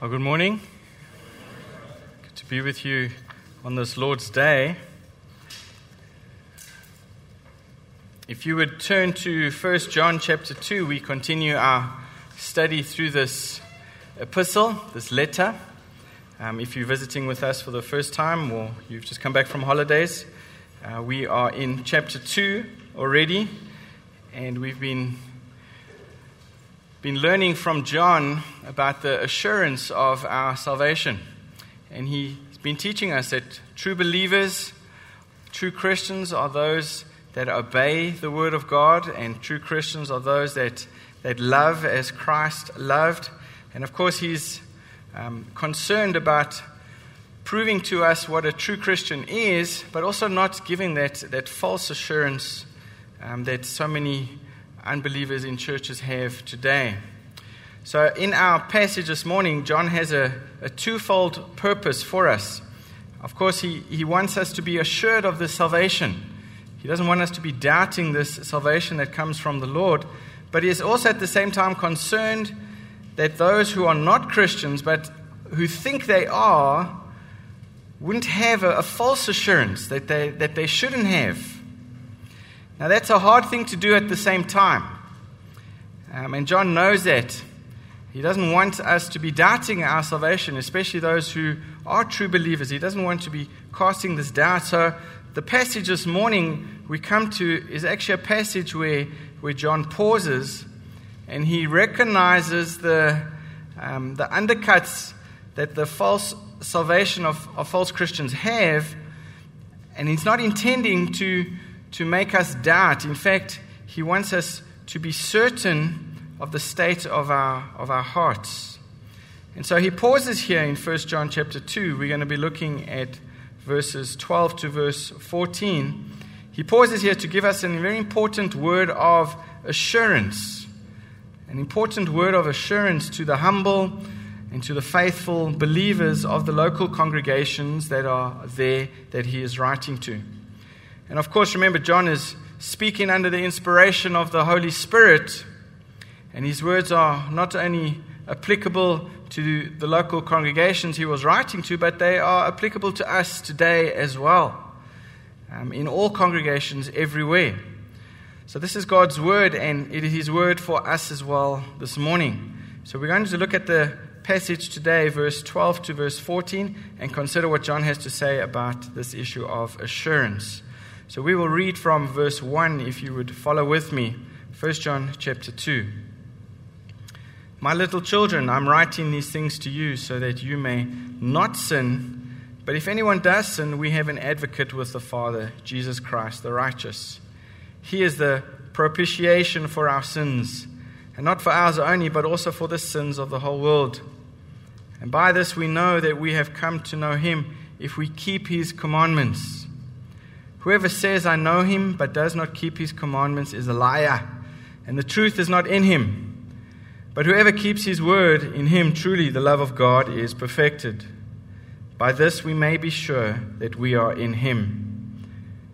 Well, good morning. Good to be with you on this Lord's Day. If you would turn to 1 John chapter 2, we continue our study through this epistle, this letter. Um, if you're visiting with us for the first time or you've just come back from holidays, uh, we are in chapter 2 already, and we've been been learning from John about the assurance of our salvation. And he's been teaching us that true believers, true Christians are those that obey the word of God, and true Christians are those that, that love as Christ loved. And of course, he's um, concerned about proving to us what a true Christian is, but also not giving that, that false assurance um, that so many unbelievers in churches have today. So, in our passage this morning, John has a, a twofold purpose for us. Of course, he, he wants us to be assured of this salvation. He doesn't want us to be doubting this salvation that comes from the Lord, but he is also at the same time concerned that those who are not Christians but who think they are wouldn't have a, a false assurance that they, that they shouldn't have. Now, that's a hard thing to do at the same time. Um, and John knows that. He doesn't want us to be doubting our salvation, especially those who are true believers. He doesn't want to be casting this doubt. So, the passage this morning we come to is actually a passage where, where John pauses and he recognizes the, um, the undercuts that the false salvation of, of false Christians have, and he's not intending to to make us doubt. In fact, he wants us to be certain of the state of our, of our hearts. And so he pauses here in 1 John chapter 2. We're going to be looking at verses 12 to verse 14. He pauses here to give us a very important word of assurance. An important word of assurance to the humble and to the faithful believers of the local congregations that are there that he is writing to. And of course, remember, John is speaking under the inspiration of the Holy Spirit, and his words are not only applicable to the local congregations he was writing to, but they are applicable to us today as well, um, in all congregations everywhere. So, this is God's word, and it is his word for us as well this morning. So, we're going to look at the passage today, verse 12 to verse 14, and consider what John has to say about this issue of assurance. So we will read from verse 1 if you would follow with me. 1 John chapter 2. My little children, I'm writing these things to you so that you may not sin. But if anyone does sin, we have an advocate with the Father, Jesus Christ, the righteous. He is the propitiation for our sins, and not for ours only, but also for the sins of the whole world. And by this we know that we have come to know him if we keep his commandments. Whoever says, I know him, but does not keep his commandments is a liar, and the truth is not in him. But whoever keeps his word, in him truly the love of God is perfected. By this we may be sure that we are in him.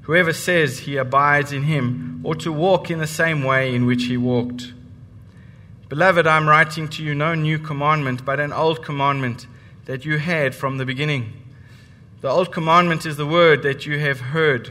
Whoever says he abides in him ought to walk in the same way in which he walked. Beloved, I am writing to you no new commandment, but an old commandment that you had from the beginning. The old commandment is the word that you have heard.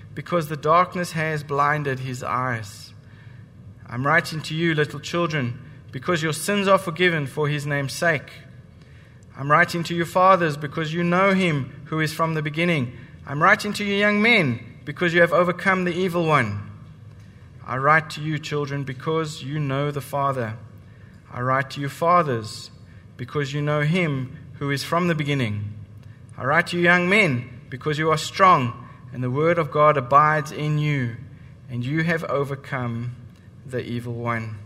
because the darkness has blinded his eyes. I'm writing to you, little children, because your sins are forgiven for his name's sake. I'm writing to you, fathers, because you know him who is from the beginning. I'm writing to you, young men, because you have overcome the evil one. I write to you, children, because you know the Father. I write to you, fathers, because you know him who is from the beginning. I write to you, young men, because you are strong, and the word of God abides in you, and you have overcome the evil one.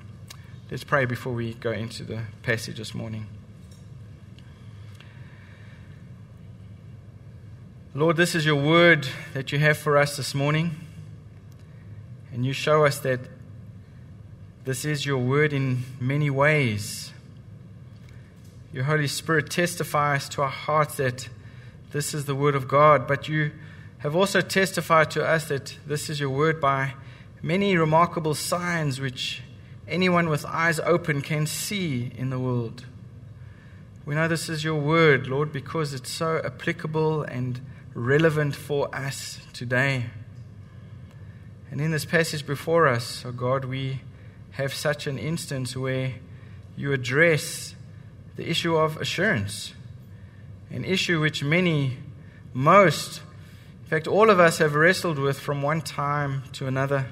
Let's pray before we go into the passage this morning. Lord, this is your word that you have for us this morning. And you show us that this is your word in many ways. Your Holy Spirit testifies to our hearts that this is the word of God, but you have also testified to us that this is your word by many remarkable signs which anyone with eyes open can see in the world. We know this is your word, Lord, because it's so applicable and relevant for us today. And in this passage before us, oh God, we have such an instance where you address the issue of assurance, an issue which many, most, in fact, all of us have wrestled with from one time to another.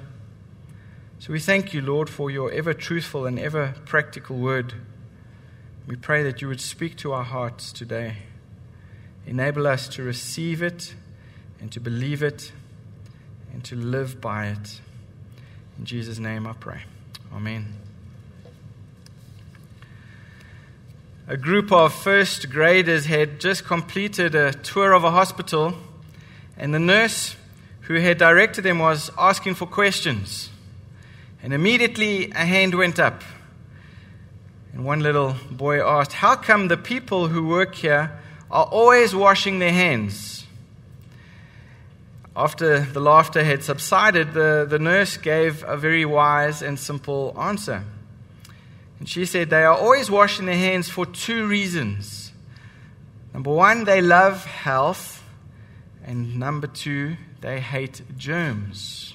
So we thank you, Lord, for your ever truthful and ever practical word. We pray that you would speak to our hearts today. Enable us to receive it and to believe it and to live by it. In Jesus' name I pray. Amen. A group of first graders had just completed a tour of a hospital and the nurse who had directed them was asking for questions. And immediately a hand went up. And one little boy asked, How come the people who work here are always washing their hands? After the laughter had subsided, the, the nurse gave a very wise and simple answer. And she said, They are always washing their hands for two reasons. Number one, they love health. And number two, they hate germs.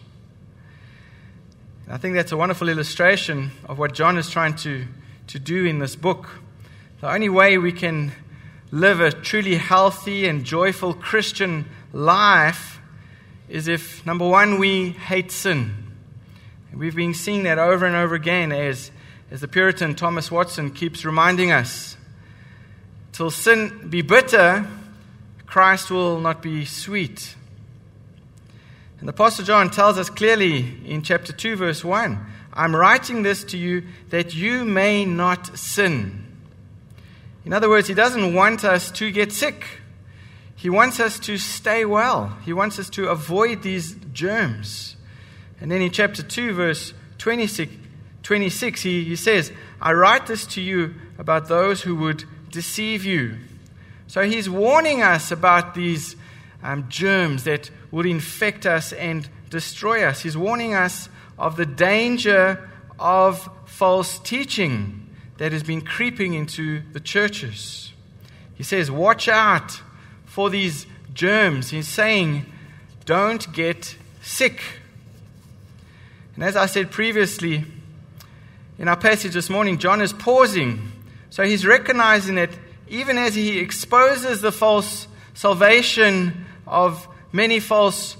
And I think that's a wonderful illustration of what John is trying to, to do in this book. The only way we can live a truly healthy and joyful Christian life is if, number one, we hate sin. We've been seeing that over and over again as, as the Puritan Thomas Watson keeps reminding us. Till sin be bitter, Christ will not be sweet. And the Apostle John tells us clearly in chapter 2, verse 1 I'm writing this to you that you may not sin. In other words, he doesn't want us to get sick. He wants us to stay well. He wants us to avoid these germs. And then in chapter 2, verse 26, 26 he, he says, I write this to you about those who would deceive you. So he's warning us about these um, germs that would infect us and destroy us. He's warning us of the danger of false teaching that has been creeping into the churches. He says, Watch out for these germs. He's saying, Don't get sick. And as I said previously, in our passage this morning, John is pausing. So he's recognizing that even as he exposes the false salvation of many false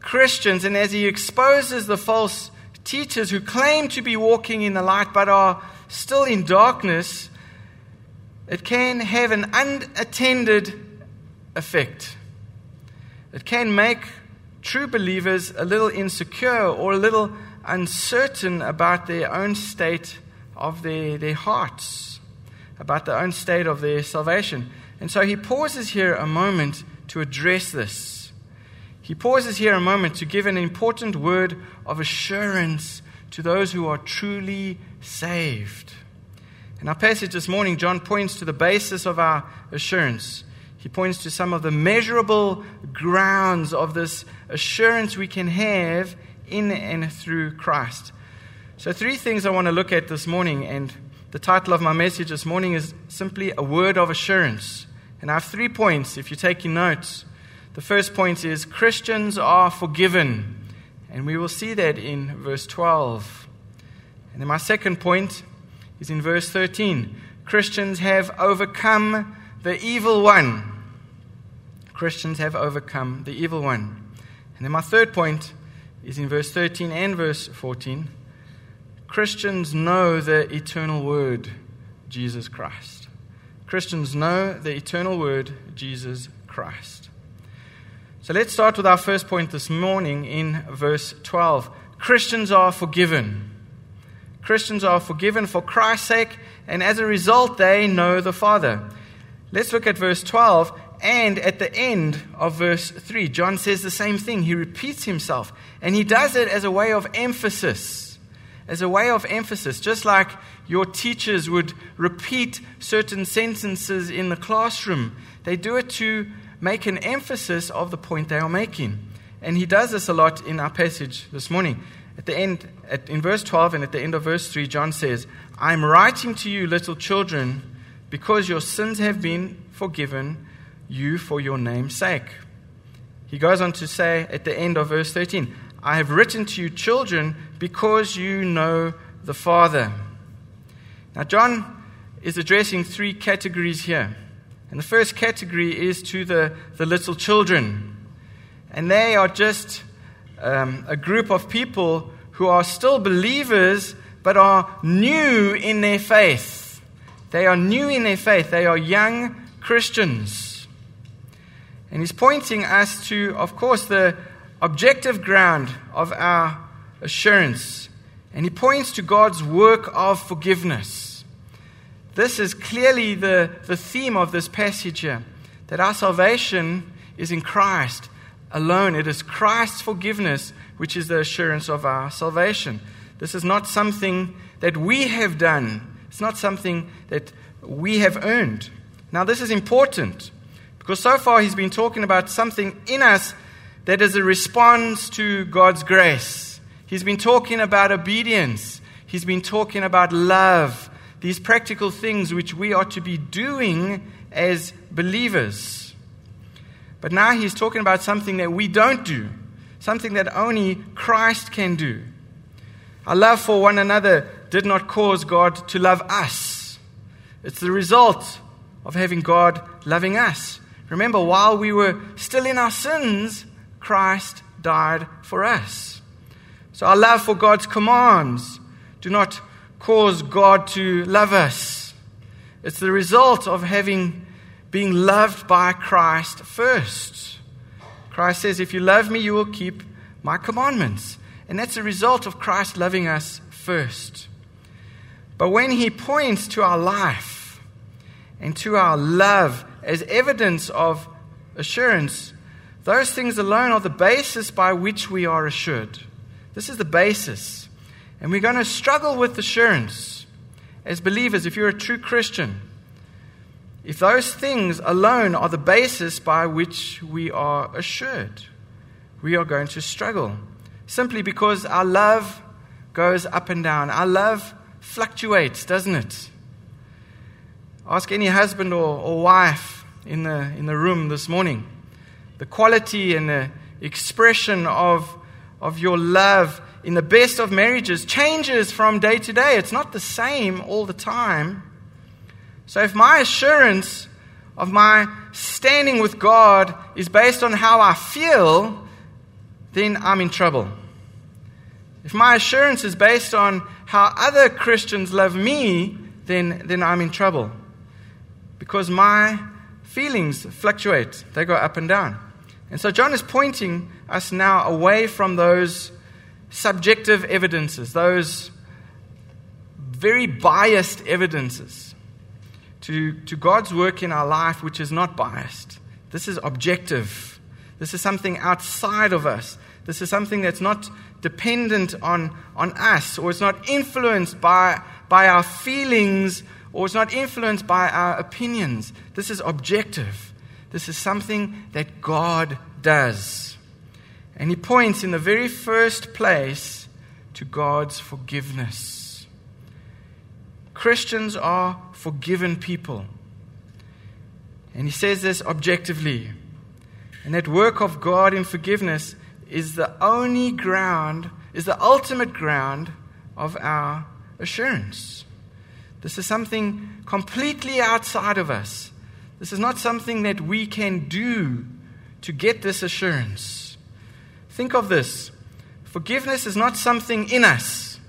Christians, and as he exposes the false teachers who claim to be walking in the light but are still in darkness, it can have an unattended effect. It can make true believers a little insecure or a little uncertain about their own state of their, their hearts about their own state of their salvation. And so he pauses here a moment to address this. He pauses here a moment to give an important word of assurance to those who are truly saved. In our passage this morning, John points to the basis of our assurance. He points to some of the measurable grounds of this assurance we can have in and through Christ. So, three things I want to look at this morning, and the title of my message this morning is simply A Word of Assurance. And I have three points if you're taking notes. The first point is Christians are forgiven. And we will see that in verse 12. And then my second point is in verse 13 Christians have overcome the evil one. Christians have overcome the evil one. And then my third point is in verse 13 and verse 14. Christians know the eternal word, Jesus Christ. Christians know the eternal word, Jesus Christ. So let's start with our first point this morning in verse 12. Christians are forgiven. Christians are forgiven for Christ's sake, and as a result, they know the Father. Let's look at verse 12 and at the end of verse 3. John says the same thing. He repeats himself, and he does it as a way of emphasis. As a way of emphasis, just like your teachers would repeat certain sentences in the classroom, they do it to make an emphasis of the point they are making. And he does this a lot in our passage this morning. At the end, at, in verse 12 and at the end of verse 3, John says, I'm writing to you, little children, because your sins have been forgiven you for your name's sake. He goes on to say at the end of verse 13, I have written to you, children, because you know the Father. Now, John is addressing three categories here. And the first category is to the, the little children. And they are just um, a group of people who are still believers but are new in their faith. They are new in their faith. They are young Christians. And he's pointing us to, of course, the objective ground of our assurance. And he points to God's work of forgiveness. This is clearly the, the theme of this passage here that our salvation is in Christ alone. It is Christ's forgiveness which is the assurance of our salvation. This is not something that we have done, it's not something that we have earned. Now, this is important because so far he's been talking about something in us that is a response to God's grace. He's been talking about obedience, he's been talking about love, these practical things which we are to be doing as believers. But now he's talking about something that we don't do, something that only Christ can do. Our love for one another did not cause God to love us, it's the result of having God loving us. Remember, while we were still in our sins, Christ died for us. So our love for God's commands do not cause God to love us. It's the result of having being loved by Christ first. Christ says, If you love me, you will keep my commandments. And that's a result of Christ loving us first. But when he points to our life and to our love as evidence of assurance, those things alone are the basis by which we are assured. This is the basis. And we're going to struggle with assurance as believers if you're a true Christian. If those things alone are the basis by which we are assured, we are going to struggle. Simply because our love goes up and down. Our love fluctuates, doesn't it? Ask any husband or, or wife in the, in the room this morning. The quality and the expression of, of your love in the best of marriages changes from day to day. It's not the same all the time. So if my assurance of my standing with God is based on how I feel, then I'm in trouble. If my assurance is based on how other Christians love me, then, then I'm in trouble. Because my feelings fluctuate, they go up and down. And so John is pointing us now away from those subjective evidences, those very biased evidences to, to God's work in our life, which is not biased. This is objective. This is something outside of us. This is something that's not dependent on, on us, or it's not influenced by, by our feelings, or it's not influenced by our opinions. This is objective. This is something that God does. And he points in the very first place to God's forgiveness. Christians are forgiven people. And he says this objectively. And that work of God in forgiveness is the only ground, is the ultimate ground of our assurance. This is something completely outside of us. This is not something that we can do to get this assurance. Think of this forgiveness is not something in us,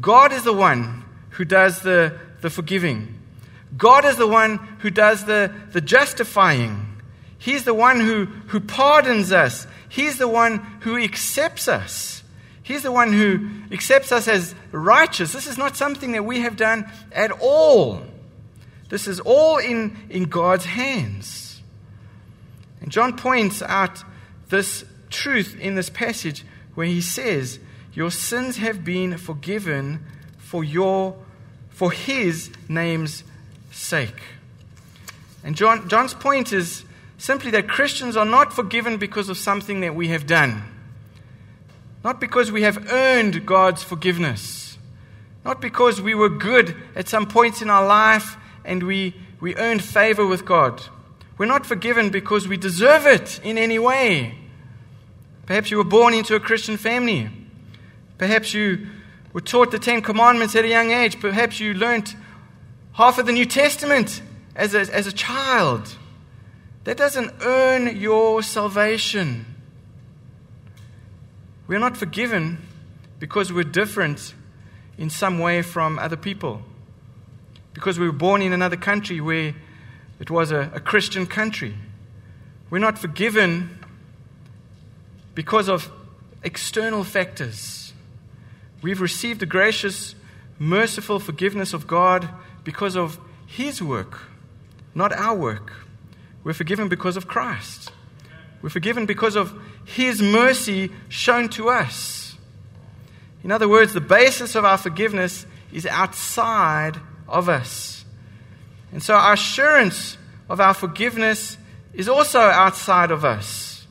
God is the one who does the the forgiving. God is the one who does the, the justifying. He's the one who, who pardons us. He's the one who accepts us. He's the one who accepts us as righteous. This is not something that we have done at all. This is all in, in God's hands. And John points out this truth in this passage where he says, Your sins have been forgiven for, your, for his name's sake. And John, John's point is simply that Christians are not forgiven because of something that we have done, not because we have earned God's forgiveness, not because we were good at some points in our life and we, we earned favor with God. We're not forgiven because we deserve it in any way. Perhaps you were born into a Christian family. Perhaps you were taught the Ten Commandments at a young age. Perhaps you learned half of the New Testament as a, as a child. That doesn't earn your salvation. We're not forgiven because we're different in some way from other people. Because we were born in another country where it was a, a Christian country. We're not forgiven because of external factors. We've received the gracious, merciful forgiveness of God because of His work, not our work. We're forgiven because of Christ. We're forgiven because of His mercy shown to us. In other words, the basis of our forgiveness is outside of us. And so our assurance of our forgiveness is also outside of us.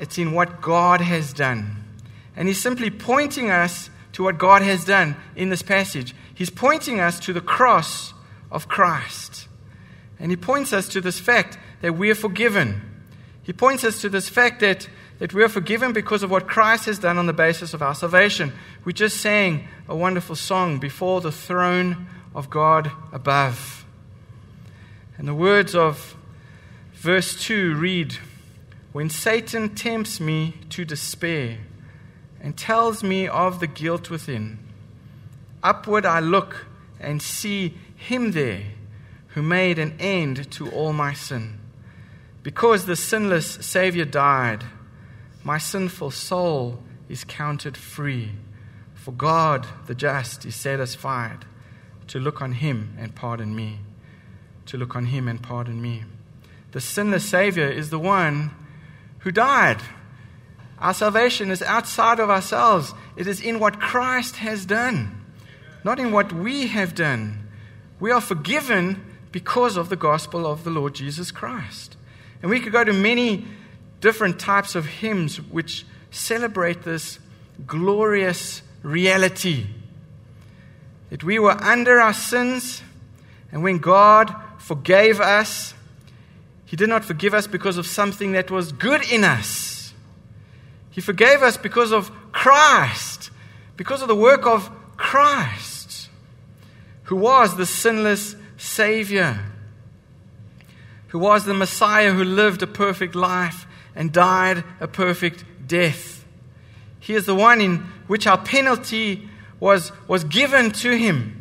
It's in what God has done. And He's simply pointing us to what God has done in this passage. He's pointing us to the cross of Christ. And he points us to this fact that we are forgiven. He points us to this fact that, that we are forgiven because of what Christ has done on the basis of our salvation. We just sang a wonderful song, Before the Throne of God Above. And the words of verse 2 read When Satan tempts me to despair and tells me of the guilt within, Upward I look and see him there who made an end to all my sin. Because the sinless Savior died, my sinful soul is counted free. For God, the just, is satisfied to look on him and pardon me. To look on him and pardon me. The sinless Savior is the one who died. Our salvation is outside of ourselves, it is in what Christ has done not in what we have done. We are forgiven because of the gospel of the Lord Jesus Christ. And we could go to many different types of hymns which celebrate this glorious reality that we were under our sins, and when God forgave us, He did not forgive us because of something that was good in us. He forgave us because of Christ, because of the work of Christ who was the sinless Savior, who was the Messiah who lived a perfect life and died a perfect death. He is the one in which our penalty was, was given to him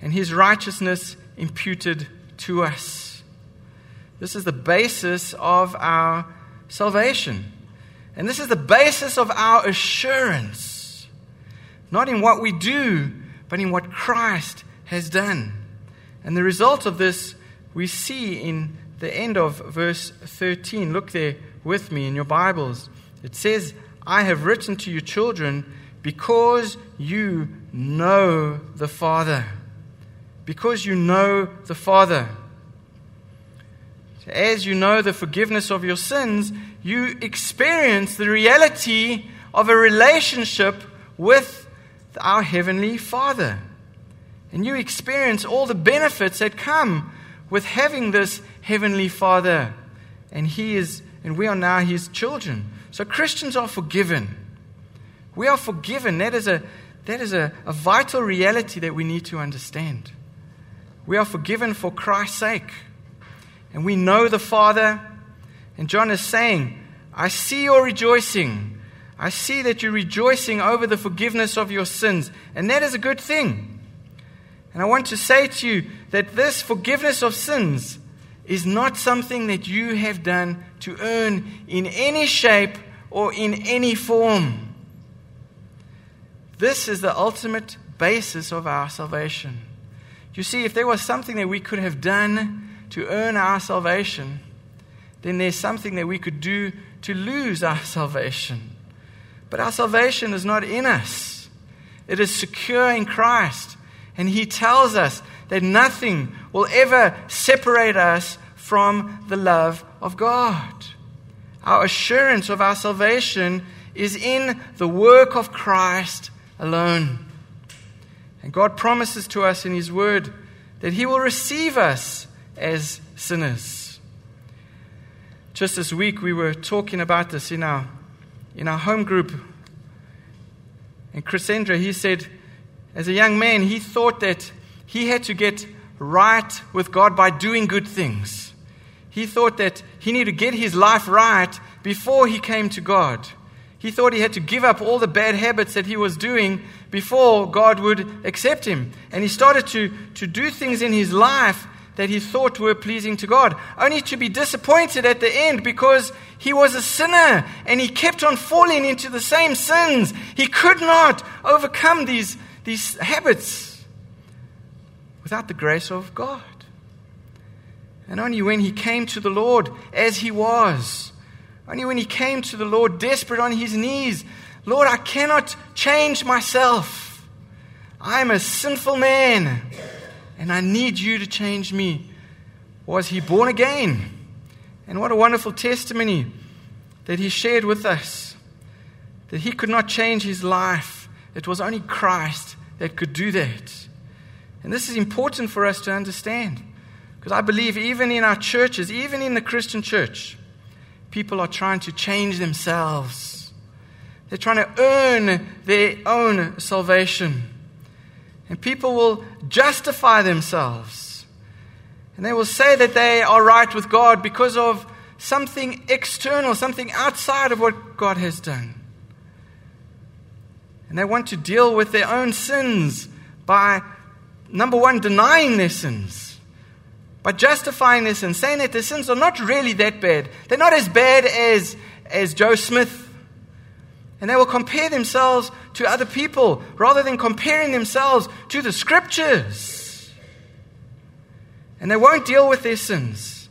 and his righteousness imputed to us. This is the basis of our salvation. And this is the basis of our assurance. Not in what we do, but in what Christ has done. And the result of this we see in the end of verse 13. Look there with me in your Bibles. It says, I have written to you, children, because you know the Father. Because you know the Father. As you know the forgiveness of your sins, you experience the reality of a relationship with our Heavenly Father. And you experience all the benefits that come with having this Heavenly Father. And He is, and we are now His children. So Christians are forgiven. We are forgiven. That is a that is a, a vital reality that we need to understand. We are forgiven for Christ's sake. And we know the Father. And John is saying, I see your rejoicing. I see that you're rejoicing over the forgiveness of your sins, and that is a good thing. And I want to say to you that this forgiveness of sins is not something that you have done to earn in any shape or in any form. This is the ultimate basis of our salvation. You see, if there was something that we could have done to earn our salvation, then there's something that we could do to lose our salvation. But our salvation is not in us, it is secure in Christ. And He tells us that nothing will ever separate us from the love of God. Our assurance of our salvation is in the work of Christ alone. And God promises to us in His Word that He will receive us as sinners. Just this week, we were talking about this in our, in our home group. And Crescendra, he said, as a young man, he thought that he had to get right with God by doing good things. He thought that he needed to get his life right before he came to God. He thought he had to give up all the bad habits that he was doing before God would accept him. And he started to, to do things in his life that he thought were pleasing to God, only to be disappointed at the end because he was a sinner and he kept on falling into the same sins. He could not overcome these, these habits without the grace of God. And only when he came to the Lord as he was, only when he came to the Lord desperate on his knees, Lord, I cannot change myself. I am a sinful man and I need you to change me. Was he born again? And what a wonderful testimony that he shared with us that he could not change his life. It was only Christ that could do that. And this is important for us to understand. Because I believe even in our churches, even in the Christian church, people are trying to change themselves. They're trying to earn their own salvation. And people will justify themselves. And they will say that they are right with God because of something external, something outside of what God has done. And they want to deal with their own sins by, number one, denying their sins, by justifying their sins, saying that their sins are not really that bad. They're not as bad as, as Joe Smith. And they will compare themselves to other people rather than comparing themselves to the scriptures. And they won't deal with their sins.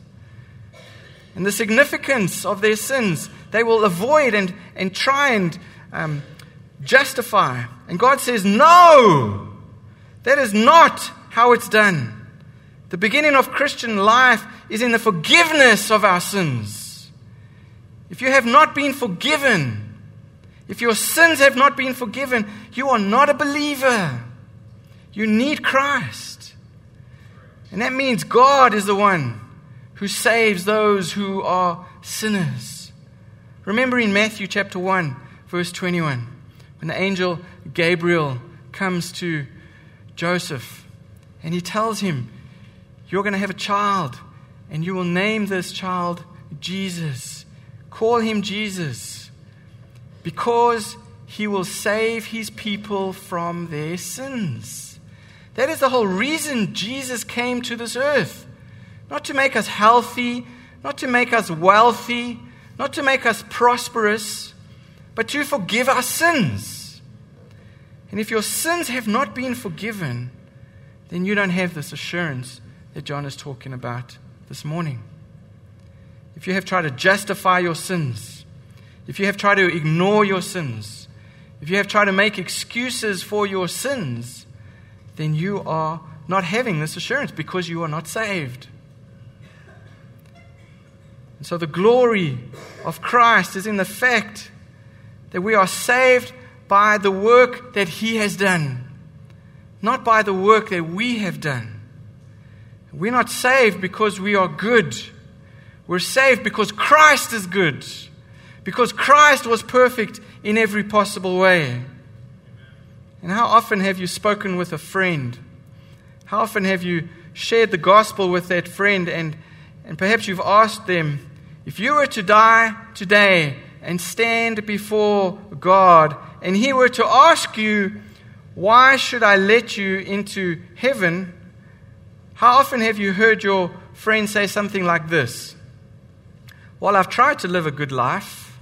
And the significance of their sins, they will avoid and, and try and um, justify. And God says, No, that is not how it's done. The beginning of Christian life is in the forgiveness of our sins. If you have not been forgiven, if your sins have not been forgiven, you are not a believer. You need Christ. And that means God is the one who saves those who are sinners. Remember in Matthew chapter 1, verse 21, when the angel Gabriel comes to Joseph and he tells him, You're going to have a child, and you will name this child Jesus. Call him Jesus because he will save his people from their sins. That is the whole reason Jesus came to this earth. Not to make us healthy, not to make us wealthy, not to make us prosperous, but to forgive our sins. And if your sins have not been forgiven, then you don't have this assurance that John is talking about this morning. If you have tried to justify your sins, if you have tried to ignore your sins, if you have tried to make excuses for your sins, then you are not having this assurance because you are not saved. And so the glory of Christ is in the fact that we are saved by the work that He has done, not by the work that we have done. We're not saved because we are good. We're saved because Christ is good because Christ was perfect in every possible way. And how often have you spoken with a friend? How often have you shared the gospel with that friend and, and perhaps you've asked them, if you were to die today and stand before God, and He were to ask you, Why should I let you into heaven? How often have you heard your friend say something like this? Well, I've tried to live a good life.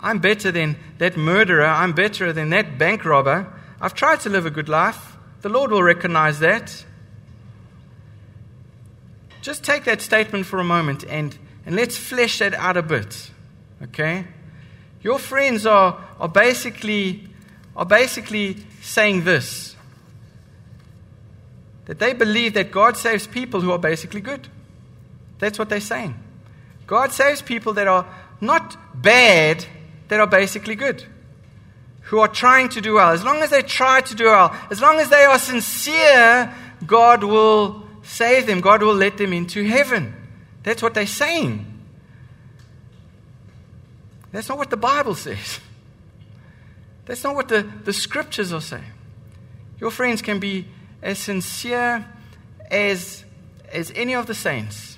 I'm better than that murderer. I'm better than that bank robber. I've tried to live a good life. The Lord will recognize that. just take that statement for a moment and, and let's flesh that out a bit. Okay? Your friends are, are, basically, are basically saying this that they believe that God saves people who are basically good. That's what they're saying. God saves people that are not bad, that are basically good, who are trying to do well. As long as they try to do well, as long as they are sincere, God will save them, God will let them into heaven. That's what they're saying. That's not what the Bible says. That's not what the, the scriptures are saying. Your friends can be as sincere as, as any of the saints,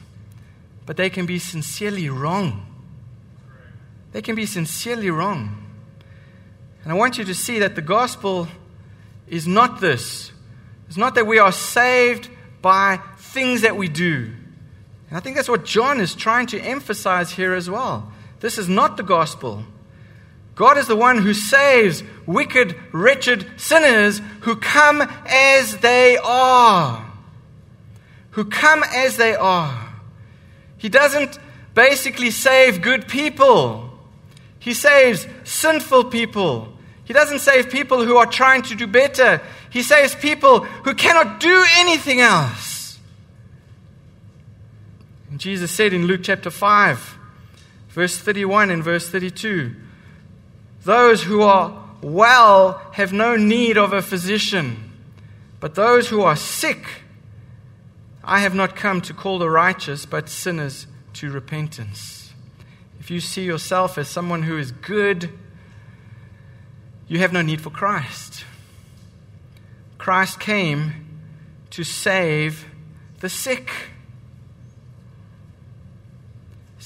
but they can be sincerely wrong. They can be sincerely wrong. And I want you to see that the gospel is not this. It's not that we are saved by things that we do. And I think that's what John is trying to emphasize here as well. This is not the gospel. God is the one who saves wicked, wretched sinners who come as they are. Who come as they are. He doesn't basically save good people, He saves sinful people. He doesn't save people who are trying to do better. He saves people who cannot do anything else. And Jesus said in Luke chapter 5, Verse 31 and verse 32 Those who are well have no need of a physician, but those who are sick, I have not come to call the righteous, but sinners to repentance. If you see yourself as someone who is good, you have no need for Christ. Christ came to save the sick.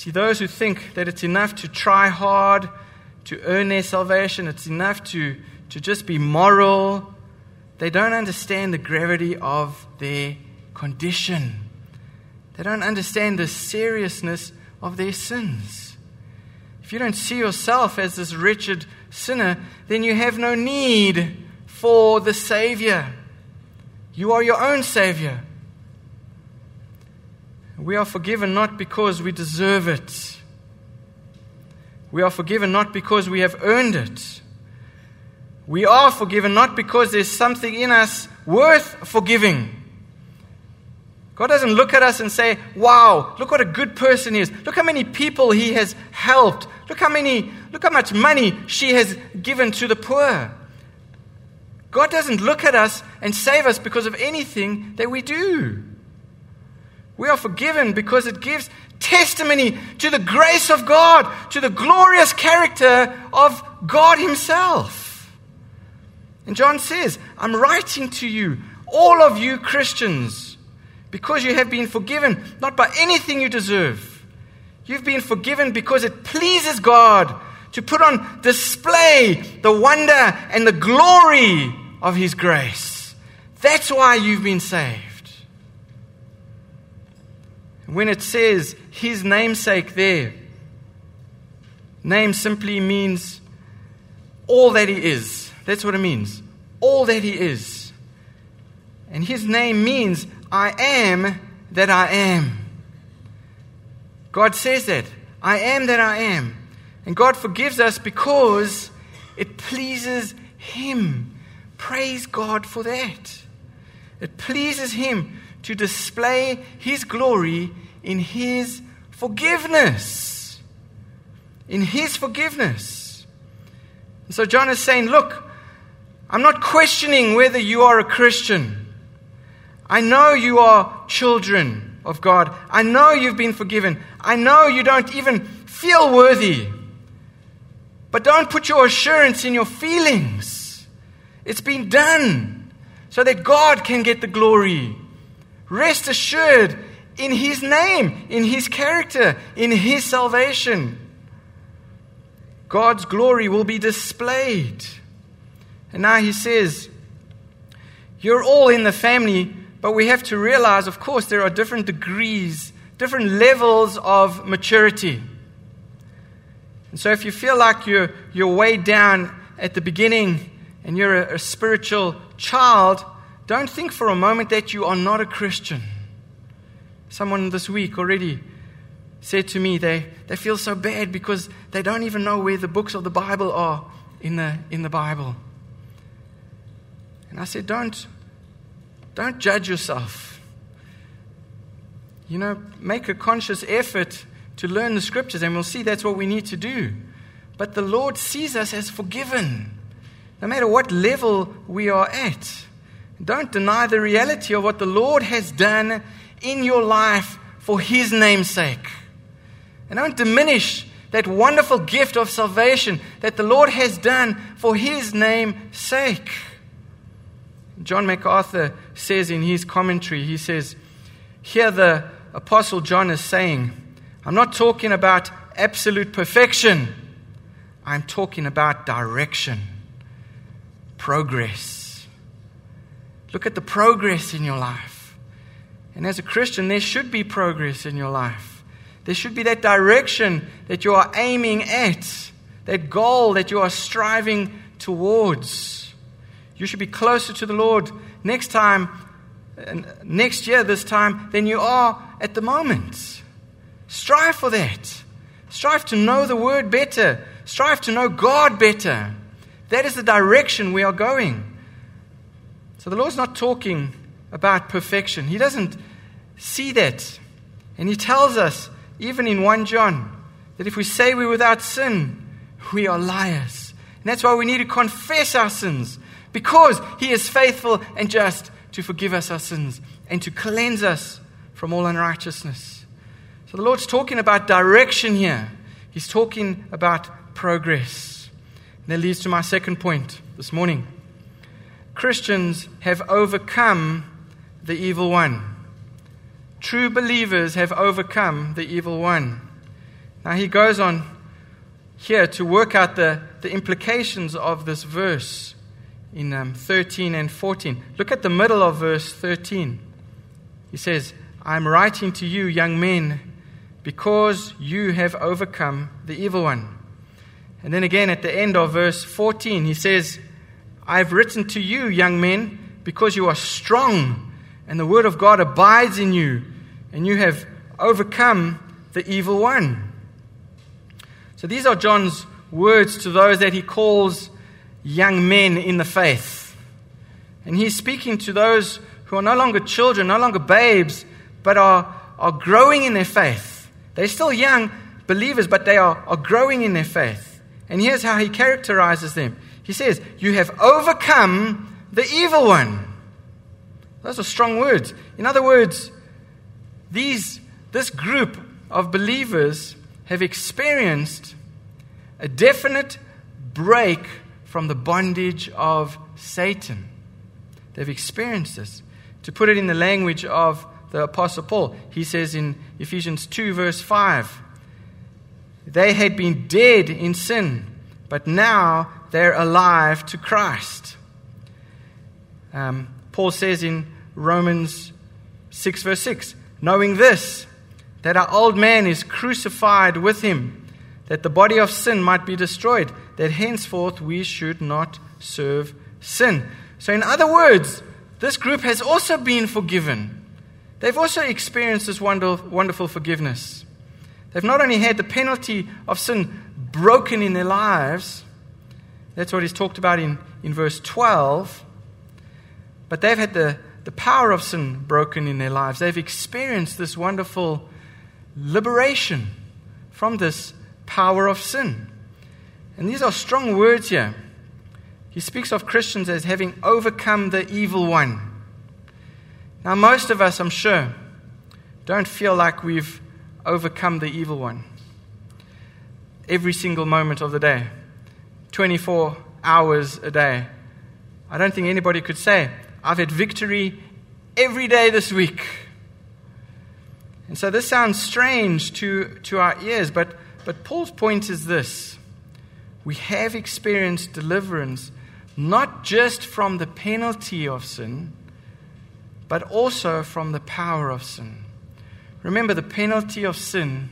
See, those who think that it's enough to try hard to earn their salvation, it's enough to, to just be moral, they don't understand the gravity of their condition. They don't understand the seriousness of their sins. If you don't see yourself as this wretched sinner, then you have no need for the Savior. You are your own Savior. We are forgiven not because we deserve it. We are forgiven not because we have earned it. We are forgiven not because there's something in us worth forgiving. God doesn't look at us and say, Wow, look what a good person he is. Look how many people he has helped. Look how many, look how much money she has given to the poor. God doesn't look at us and save us because of anything that we do. We are forgiven because it gives testimony to the grace of God, to the glorious character of God Himself. And John says, I'm writing to you, all of you Christians, because you have been forgiven, not by anything you deserve. You've been forgiven because it pleases God to put on display the wonder and the glory of His grace. That's why you've been saved. When it says his namesake there, name simply means all that he is. That's what it means. All that he is. And his name means I am that I am. God says that. I am that I am. And God forgives us because it pleases him. Praise God for that. It pleases him to display His glory in His forgiveness. In His forgiveness. And so John is saying, Look, I'm not questioning whether you are a Christian. I know you are children of God. I know you've been forgiven. I know you don't even feel worthy. But don't put your assurance in your feelings. It's been done so that God can get the glory. Rest assured in His name, in His character, in His salvation. God's glory will be displayed. And now He says, You're all in the family, but we have to realize, of course, there are different degrees, different levels of maturity. And so if you feel like you're, you're way down at the beginning and you're a, a spiritual child, don't think for a moment that you are not a Christian. Someone this week already said to me they, they feel so bad because they don't even know where the books of the Bible are in the, in the Bible. And I said, don't, don't judge yourself. You know, make a conscious effort to learn the scriptures, and we'll see that's what we need to do. But the Lord sees us as forgiven, no matter what level we are at. Don't deny the reality of what the Lord has done in your life for His name's sake. And don't diminish that wonderful gift of salvation that the Lord has done for His name's sake. John MacArthur says in his commentary, he says, Here the Apostle John is saying, I'm not talking about absolute perfection, I'm talking about direction, progress. Look at the progress in your life. And as a Christian, there should be progress in your life. There should be that direction that you are aiming at, that goal that you are striving towards. You should be closer to the Lord next time, next year, this time, than you are at the moment. Strive for that. Strive to know the Word better. Strive to know God better. That is the direction we are going. So the Lord's not talking about perfection. He doesn't see that. And He tells us, even in 1 John, that if we say we're without sin, we are liars. And that's why we need to confess our sins, because He is faithful and just to forgive us our sins and to cleanse us from all unrighteousness. So the Lord's talking about direction here. He's talking about progress. And that leads to my second point this morning. Christians have overcome the evil one. True believers have overcome the evil one. Now he goes on here to work out the, the implications of this verse in um, 13 and 14. Look at the middle of verse 13. He says, I'm writing to you, young men, because you have overcome the evil one. And then again at the end of verse 14, he says, I've written to you, young men, because you are strong, and the word of God abides in you, and you have overcome the evil one. So these are John's words to those that he calls young men in the faith. And he's speaking to those who are no longer children, no longer babes, but are, are growing in their faith. They're still young believers, but they are, are growing in their faith. And here's how he characterizes them He says, You have overcome the evil one. Those are strong words. In other words, these, this group of believers have experienced a definite break from the bondage of Satan. They've experienced this. To put it in the language of the Apostle Paul, he says in Ephesians 2, verse 5, they had been dead in sin, but now they're alive to Christ. Um, Paul says in Romans 6, verse 6, knowing this, that our old man is crucified with him, that the body of sin might be destroyed that henceforth we should not serve sin. So, in other words, this group has also been forgiven. They've also experienced this wonderful forgiveness. They've not only had the penalty of sin broken in their lives, that's what he's talked about in, in verse 12, but they've had the, the power of sin broken in their lives. They've experienced this wonderful liberation from this power of sin. And these are strong words here. He speaks of Christians as having overcome the evil one. Now, most of us, I'm sure, don't feel like we've overcome the evil one every single moment of the day, 24 hours a day. I don't think anybody could say, I've had victory every day this week. And so this sounds strange to, to our ears, but, but Paul's point is this we have experienced deliverance not just from the penalty of sin, but also from the power of sin. Remember, the penalty of sin,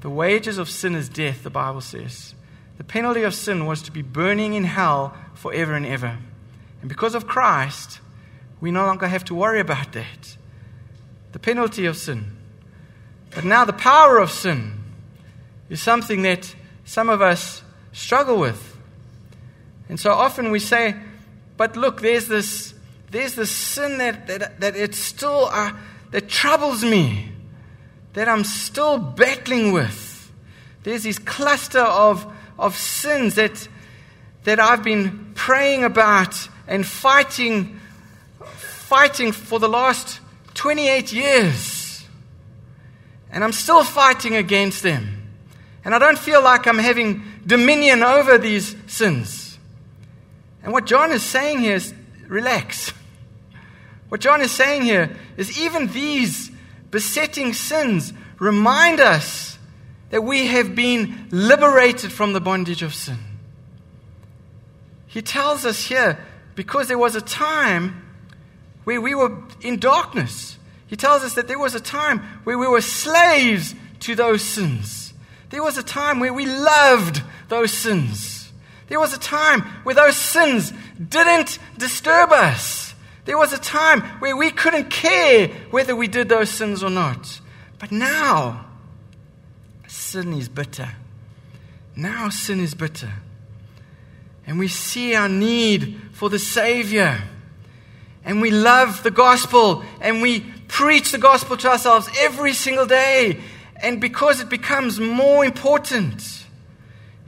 the wages of sin is death, the Bible says. The penalty of sin was to be burning in hell forever and ever. And because of Christ, we no longer have to worry about that. the penalty of sin. But now the power of sin is something that some of us struggle with. And so often we say, but look, there's this, there's this sin that, that, that it still uh, that troubles me, that I'm still battling with. There's this cluster of, of sins that, that I've been praying about and fighting, fighting for the last 28 years. And I'm still fighting against them. And I don't feel like I'm having dominion over these sins. And what John is saying here is relax. What John is saying here is even these besetting sins remind us that we have been liberated from the bondage of sin. He tells us here because there was a time where we were in darkness. He tells us that there was a time where we were slaves to those sins. There was a time where we loved those sins. There was a time where those sins didn't disturb us. There was a time where we couldn't care whether we did those sins or not. But now, sin is bitter. Now, sin is bitter. And we see our need for the Savior and we love the gospel and we preach the gospel to ourselves every single day. And because it becomes more important,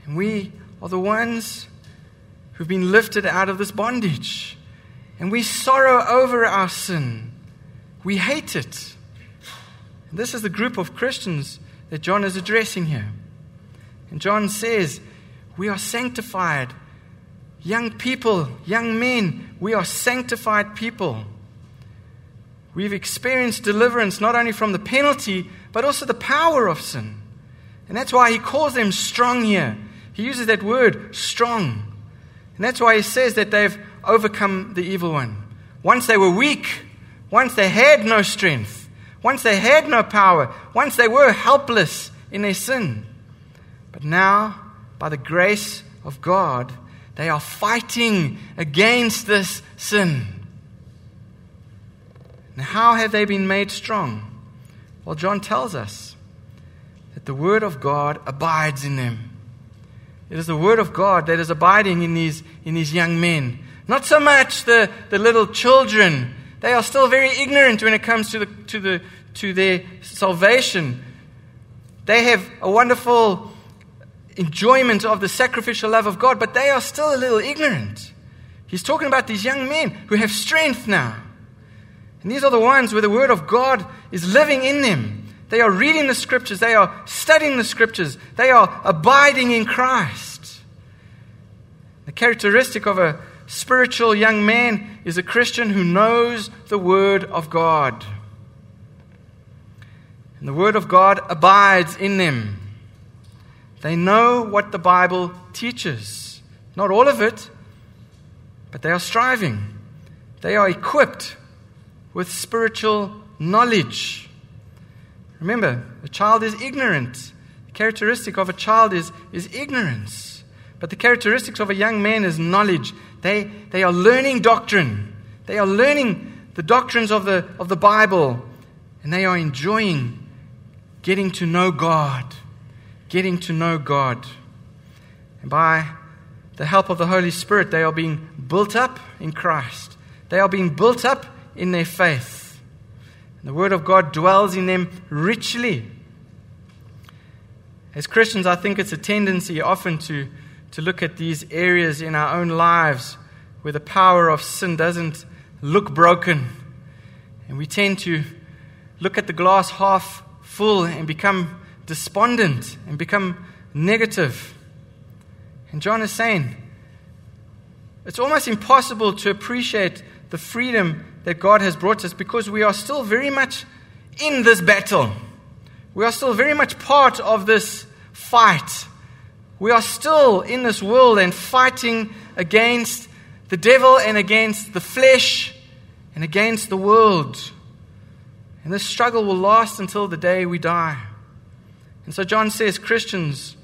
and we are the ones who've been lifted out of this bondage, and we sorrow over our sin, we hate it. And this is the group of Christians that John is addressing here. And John says, We are sanctified Young people, young men, we are sanctified people. We've experienced deliverance not only from the penalty, but also the power of sin. And that's why he calls them strong here. He uses that word, strong. And that's why he says that they've overcome the evil one. Once they were weak, once they had no strength, once they had no power, once they were helpless in their sin. But now, by the grace of God, they are fighting against this sin. Now, how have they been made strong? Well, John tells us that the Word of God abides in them. It is the Word of God that is abiding in these, in these young men. Not so much the, the little children. They are still very ignorant when it comes to, the, to, the, to their salvation. They have a wonderful enjoyment of the sacrificial love of God, but they are still a little ignorant. He's talking about these young men who have strength now. And these are the ones where the Word of God is living in them. They are reading the Scriptures, they are studying the Scriptures, they are abiding in Christ. The characteristic of a spiritual young man is a Christian who knows the Word of God. And the Word of God abides in them. They know what the Bible teaches. Not all of it, but they are striving. They are equipped with spiritual knowledge. Remember, a child is ignorant. The characteristic of a child is, is ignorance. But the characteristics of a young man is knowledge. They, they are learning doctrine. They are learning the doctrines of the, of the Bible. And they are enjoying getting to know God getting to know God. And by the help of the Holy Spirit, they are being built up in Christ. They are being built up in their faith. And the Word of God dwells in them richly. As Christians, I think it's a tendency often to, to look at these areas in our own lives where the power of sin doesn't look broken. And we tend to look at the glass half full and become despondent and become negative. And John is saying it's almost impossible to appreciate the freedom that God has brought us because we are still very much in this battle. We are still very much part of this fight. We are still in this world and fighting against the devil and against the flesh and against the world. And this struggle will last until the day we die. And so John says, Christians,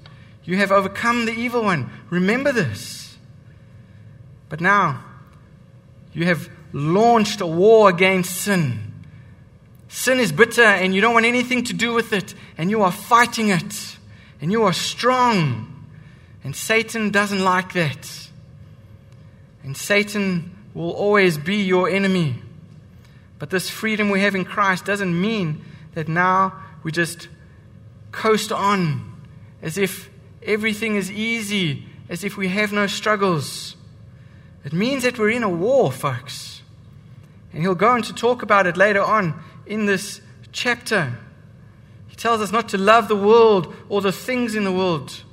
you have overcome the evil one. Remember this. But now, you have launched a war against sin. Sin is bitter and you don't want anything to do with it, and you are fighting it, and you are strong. And Satan doesn't like that. And Satan will always be your enemy. But this freedom we have in Christ doesn't mean that now we just coast on as if everything is easy, as if we have no struggles. It means that we're in a war, folks. And he'll go on to talk about it later on in this chapter. He tells us not to love the world or the things in the world.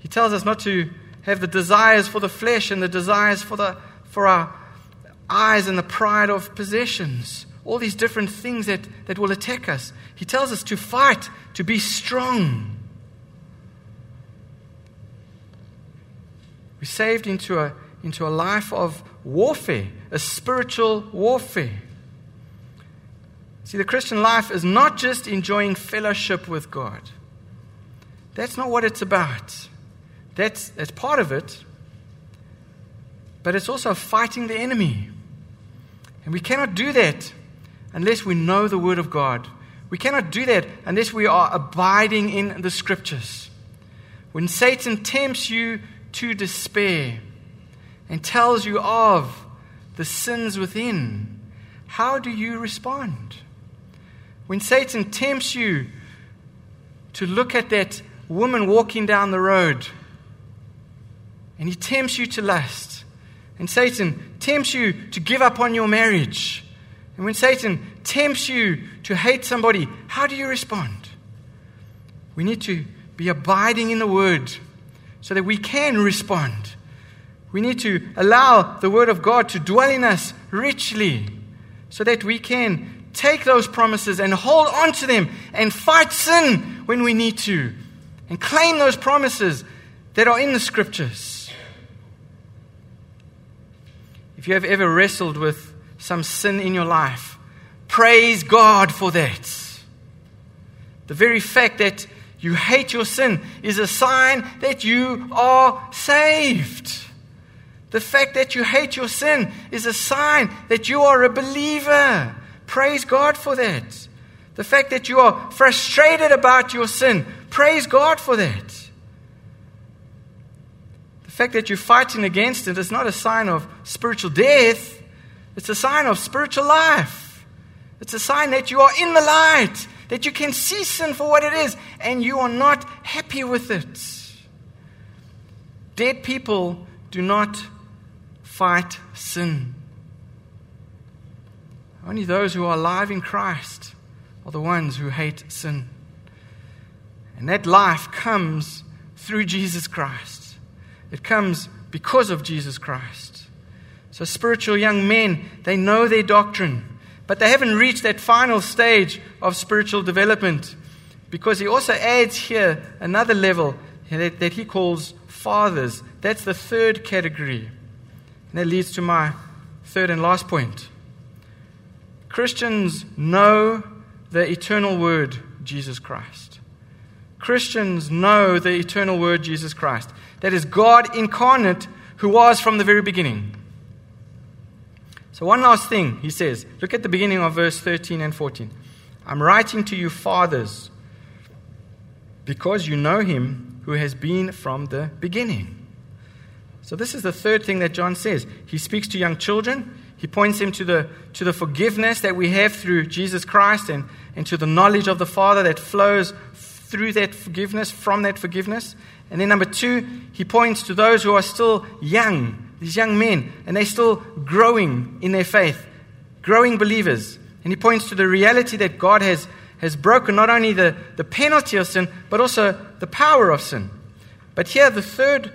He tells us not to have the desires for the flesh and the desires for, the, for our eyes and the pride of possessions. All these different things that, that will attack us. He tells us to fight, to be strong. We're saved into a, into a life of warfare, a spiritual warfare. See, the Christian life is not just enjoying fellowship with God. That's not what it's about. That's, that's part of it. But it's also fighting the enemy. And we cannot do that unless we know the Word of God. We cannot do that unless we are abiding in the Scriptures. When Satan tempts you to despair and tells you of the sins within, how do you respond? When Satan tempts you to look at that woman walking down the road and he tempts you to lust, and Satan tempts you to give up on your marriage, and when Satan tempts you to hate somebody, how do you respond? We need to be abiding in the Word so that we can respond. We need to allow the Word of God to dwell in us richly so that we can take those promises and hold on to them and fight sin when we need to and claim those promises that are in the Scriptures. If you have ever wrestled with some sin in your life, praise God for that. The very fact that you hate your sin is a sign that you are saved. The fact that you hate your sin is a sign that you are a believer. Praise God for that. The fact that you are frustrated about your sin, praise God for that. Fact that you're fighting against it is not a sign of spiritual death, it's a sign of spiritual life. It's a sign that you are in the light, that you can see sin for what it is, and you are not happy with it. Dead people do not fight sin. Only those who are alive in Christ are the ones who hate sin. And that life comes through Jesus Christ. It comes because of Jesus Christ. So, spiritual young men, they know their doctrine but they haven't reached that final stage of spiritual development because he also adds here another level that, that he calls fathers. That's the third category. And that leads to my third and last point. Christians know the eternal word, Jesus Christ. Christians know the eternal word, Jesus Christ. That is God incarnate who was from the very beginning. So, one last thing, he says. Look at the beginning of verse 13 and 14. I'm writing to you, fathers, because you know him who has been from the beginning. So, this is the third thing that John says. He speaks to young children, he points them to the, to the forgiveness that we have through Jesus Christ and, and to the knowledge of the Father that flows through that forgiveness, from that forgiveness. And then, number two, he points to those who are still young these young men, and they're still growing in their faith, growing believers. And he points to the reality that God has, has broken not only the, the penalty of sin, but also the power of sin. But here, the third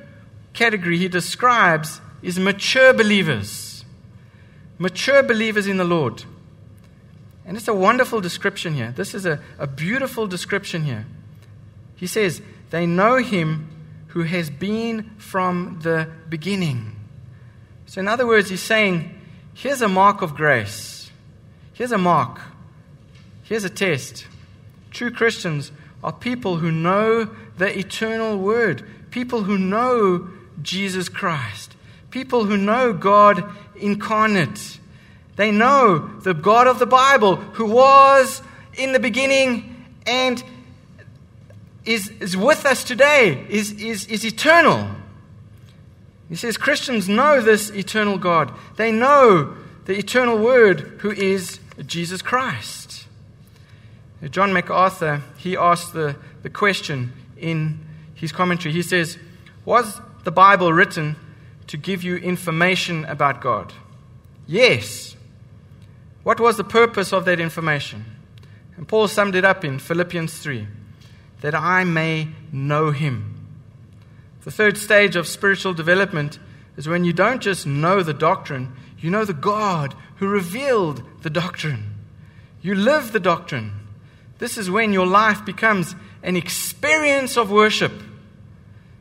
category he describes is mature believers. Mature believers in the Lord. And it's a wonderful description here. This is a, a beautiful description here. He says, They know him who has been from the beginning. So, in other words, he's saying, here's a mark of grace. Here's a mark. Here's a test. True Christians are people who know the eternal word, people who know Jesus Christ, people who know God incarnate. They know the God of the Bible who was in the beginning and is, is with us today, is, is, is eternal. He says Christians know this eternal God. They know the eternal Word who is Jesus Christ. John MacArthur, he asked the, the question in his commentary. He says, Was the Bible written to give you information about God? Yes. What was the purpose of that information? And Paul summed it up in Philippians 3 that I may know him. The third stage of spiritual development is when you don't just know the doctrine, you know the God who revealed the doctrine. You live the doctrine. This is when your life becomes an experience of worship.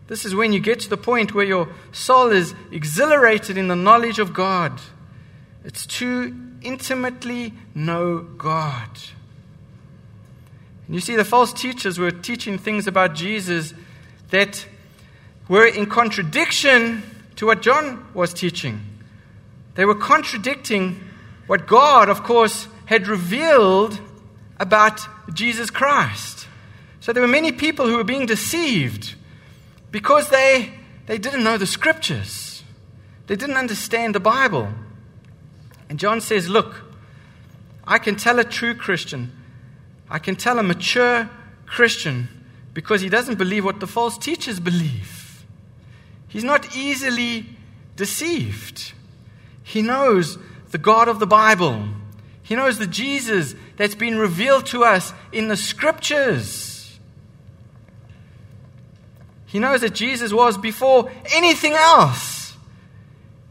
This is when you get to the point where your soul is exhilarated in the knowledge of God. It's to intimately know God. And you see, the false teachers were teaching things about Jesus that were in contradiction to what John was teaching. They were contradicting what God, of course, had revealed about Jesus Christ. So there were many people who were being deceived because they, they didn't know the scriptures, they didn't understand the Bible. And John says, Look, I can tell a true Christian, I can tell a mature Christian because he doesn't believe what the false teachers believe. He's not easily deceived. He knows the God of the Bible. He knows the Jesus that's been revealed to us in the scriptures. He knows that Jesus was before anything else.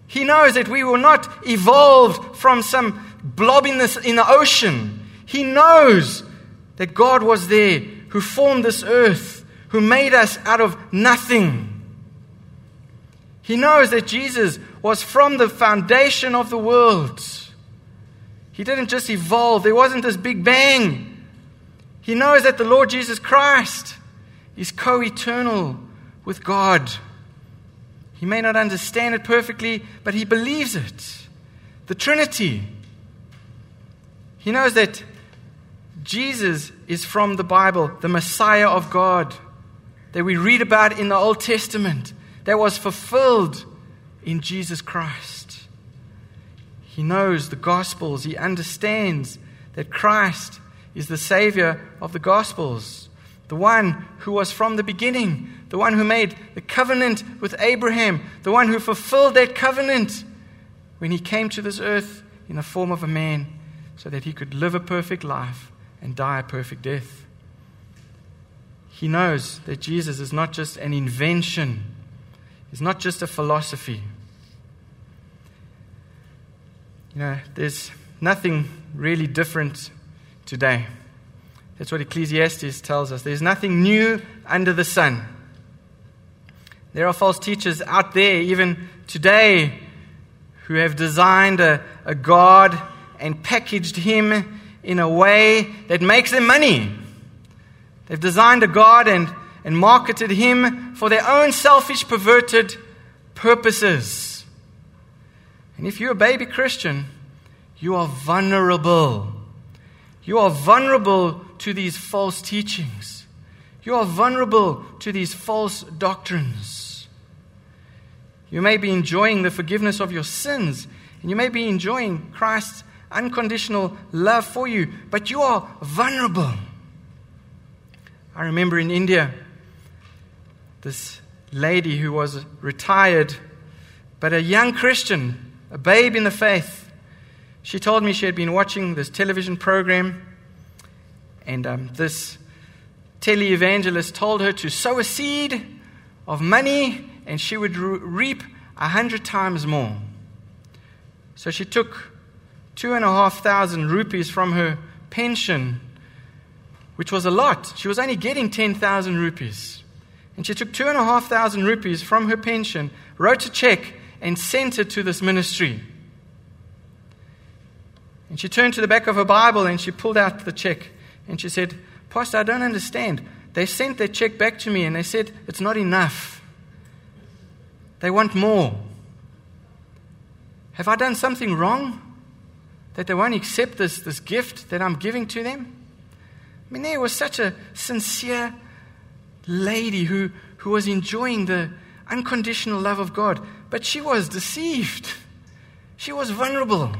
He knows that we were not evolved from some blob in, this, in the ocean. He knows that God was there who formed this earth, who made us out of nothing. He knows that Jesus was from the foundation of the world. He didn't just evolve, there wasn't this big bang. He knows that the Lord Jesus Christ is co eternal with God. He may not understand it perfectly, but he believes it. The Trinity. He knows that Jesus is from the Bible, the Messiah of God that we read about in the Old Testament, that was fulfilled in Jesus Christ. He knows the Gospels. He understands that Christ is the Savior of the Gospels, the one who was from the beginning, the one who made the covenant with Abraham, the one who fulfilled that covenant when he came to this earth in the form of a man so that he could live a perfect life and die a perfect death. He knows that Jesus is not just an invention, he's not just a philosophy. You know, there's nothing really different today. That's what Ecclesiastes tells us. There's nothing new under the sun. There are false teachers out there, even today, who have designed a, a God and packaged him in a way that makes them money. They've designed a God and, and marketed him for their own selfish, perverted purposes. And if you're a baby Christian, you are vulnerable. You are vulnerable to these false teachings. You are vulnerable to these false doctrines. You may be enjoying the forgiveness of your sins, and you may be enjoying Christ's unconditional love for you, but you are vulnerable. I remember in India, this lady who was retired, but a young Christian a babe in the faith. She told me she had been watching this television program, and um, this televangelist told her to sow a seed of money, and she would re- reap a hundred times more. So she took two and a half thousand rupees from her pension, which was a lot. She was only getting 10,000 rupees. And she took two and a half thousand rupees from her pension, wrote a check, and sent it to this ministry. And she turned to the back of her Bible and she pulled out the check and she said, Pastor, I don't understand. They sent their check back to me and they said it's not enough. They want more. Have I done something wrong? That they won't accept this, this gift that I'm giving to them? I mean, there was such a sincere lady who, who was enjoying the unconditional love of God, but she was deceived. She was vulnerable.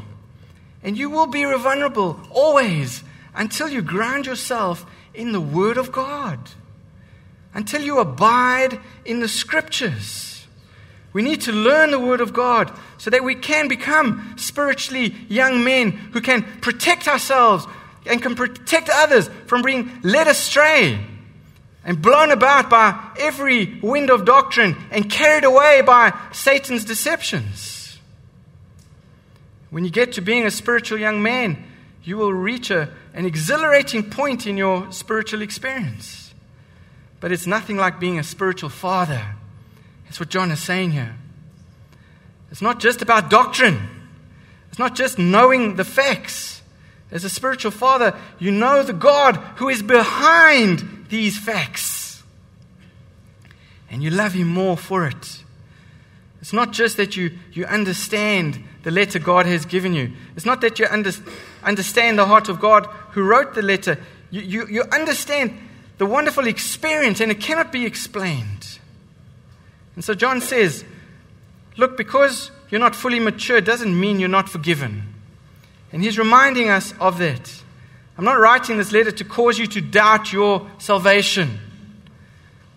And you will be vulnerable always until you ground yourself in the Word of God, until you abide in the Scriptures. We need to learn the Word of God so that we can become spiritually young men who can protect ourselves and can protect others from being led astray and blown about by every wind of doctrine and carried away by Satan's deceptions. When you get to being a spiritual young man, you will reach a, an exhilarating point in your spiritual experience. But it's nothing like being a spiritual father. That's what John is saying here. It's not just about doctrine, it's not just knowing the facts. As a spiritual father, you know the God who is behind these facts. And you love Him more for it. It's not just that you, you understand the letter God has given you, it's not that you under, understand the heart of God who wrote the letter. You, you, you understand the wonderful experience, and it cannot be explained. And so John says, Look, because you're not fully mature doesn't mean you're not forgiven. And he's reminding us of that. I'm not writing this letter to cause you to doubt your salvation.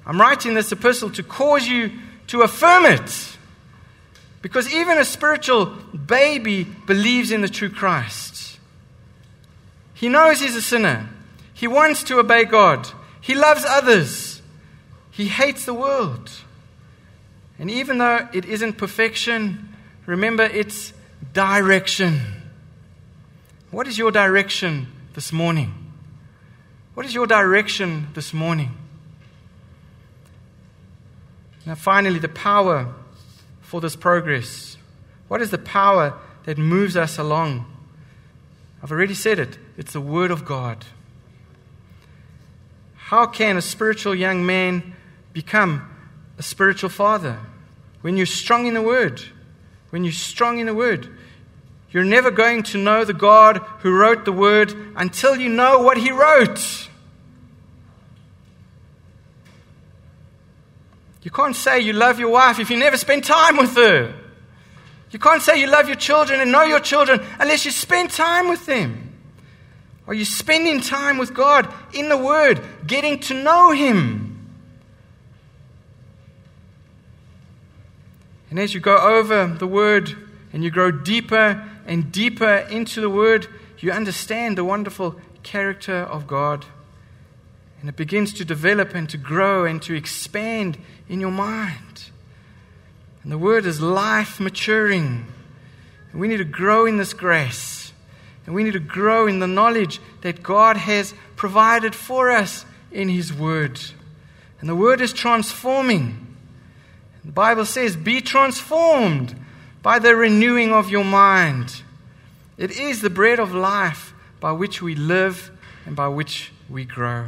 I'm writing this epistle to cause you to affirm it. Because even a spiritual baby believes in the true Christ. He knows he's a sinner. He wants to obey God. He loves others. He hates the world. And even though it isn't perfection, remember it's direction. What is your direction this morning? What is your direction this morning? Now, finally, the power for this progress. What is the power that moves us along? I've already said it it's the Word of God. How can a spiritual young man become a spiritual father? When you're strong in the Word. When you're strong in the Word. You're never going to know the God who wrote the Word until you know what He wrote. You can't say you love your wife if you never spend time with her. You can't say you love your children and know your children unless you spend time with them. Are you spending time with God in the Word, getting to know Him? And as you go over the Word and you grow deeper and deeper into the Word, you understand the wonderful character of God. And it begins to develop and to grow and to expand in your mind. And the Word is life maturing. And we need to grow in this grace. And we need to grow in the knowledge that God has provided for us in His Word. And the Word is transforming. The Bible says, Be transformed by the renewing of your mind. It is the bread of life by which we live and by which we grow.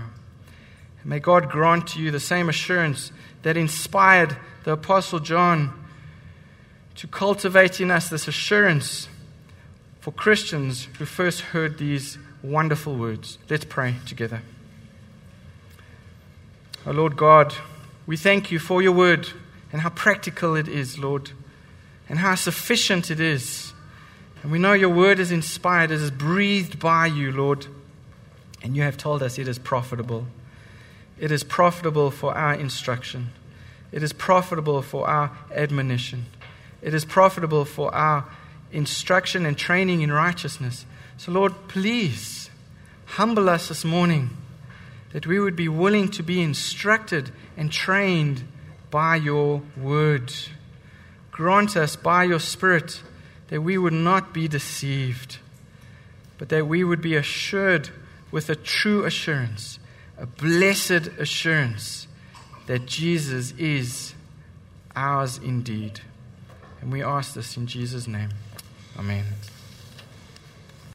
May God grant to you the same assurance that inspired the Apostle John to cultivate in us this assurance for Christians who first heard these wonderful words. Let's pray together. O Lord God, we thank you for your word and how practical it is, Lord, and how sufficient it is. And we know your word is inspired, it is breathed by you, Lord, and you have told us it is profitable. It is profitable for our instruction, it is profitable for our admonition, it is profitable for our instruction and training in righteousness. So, Lord, please humble us this morning that we would be willing to be instructed and trained by your word. Grant us by your Spirit that we would not be deceived, but that we would be assured with a true assurance, a blessed assurance that Jesus is ours indeed. And we ask this in Jesus' name. Amen.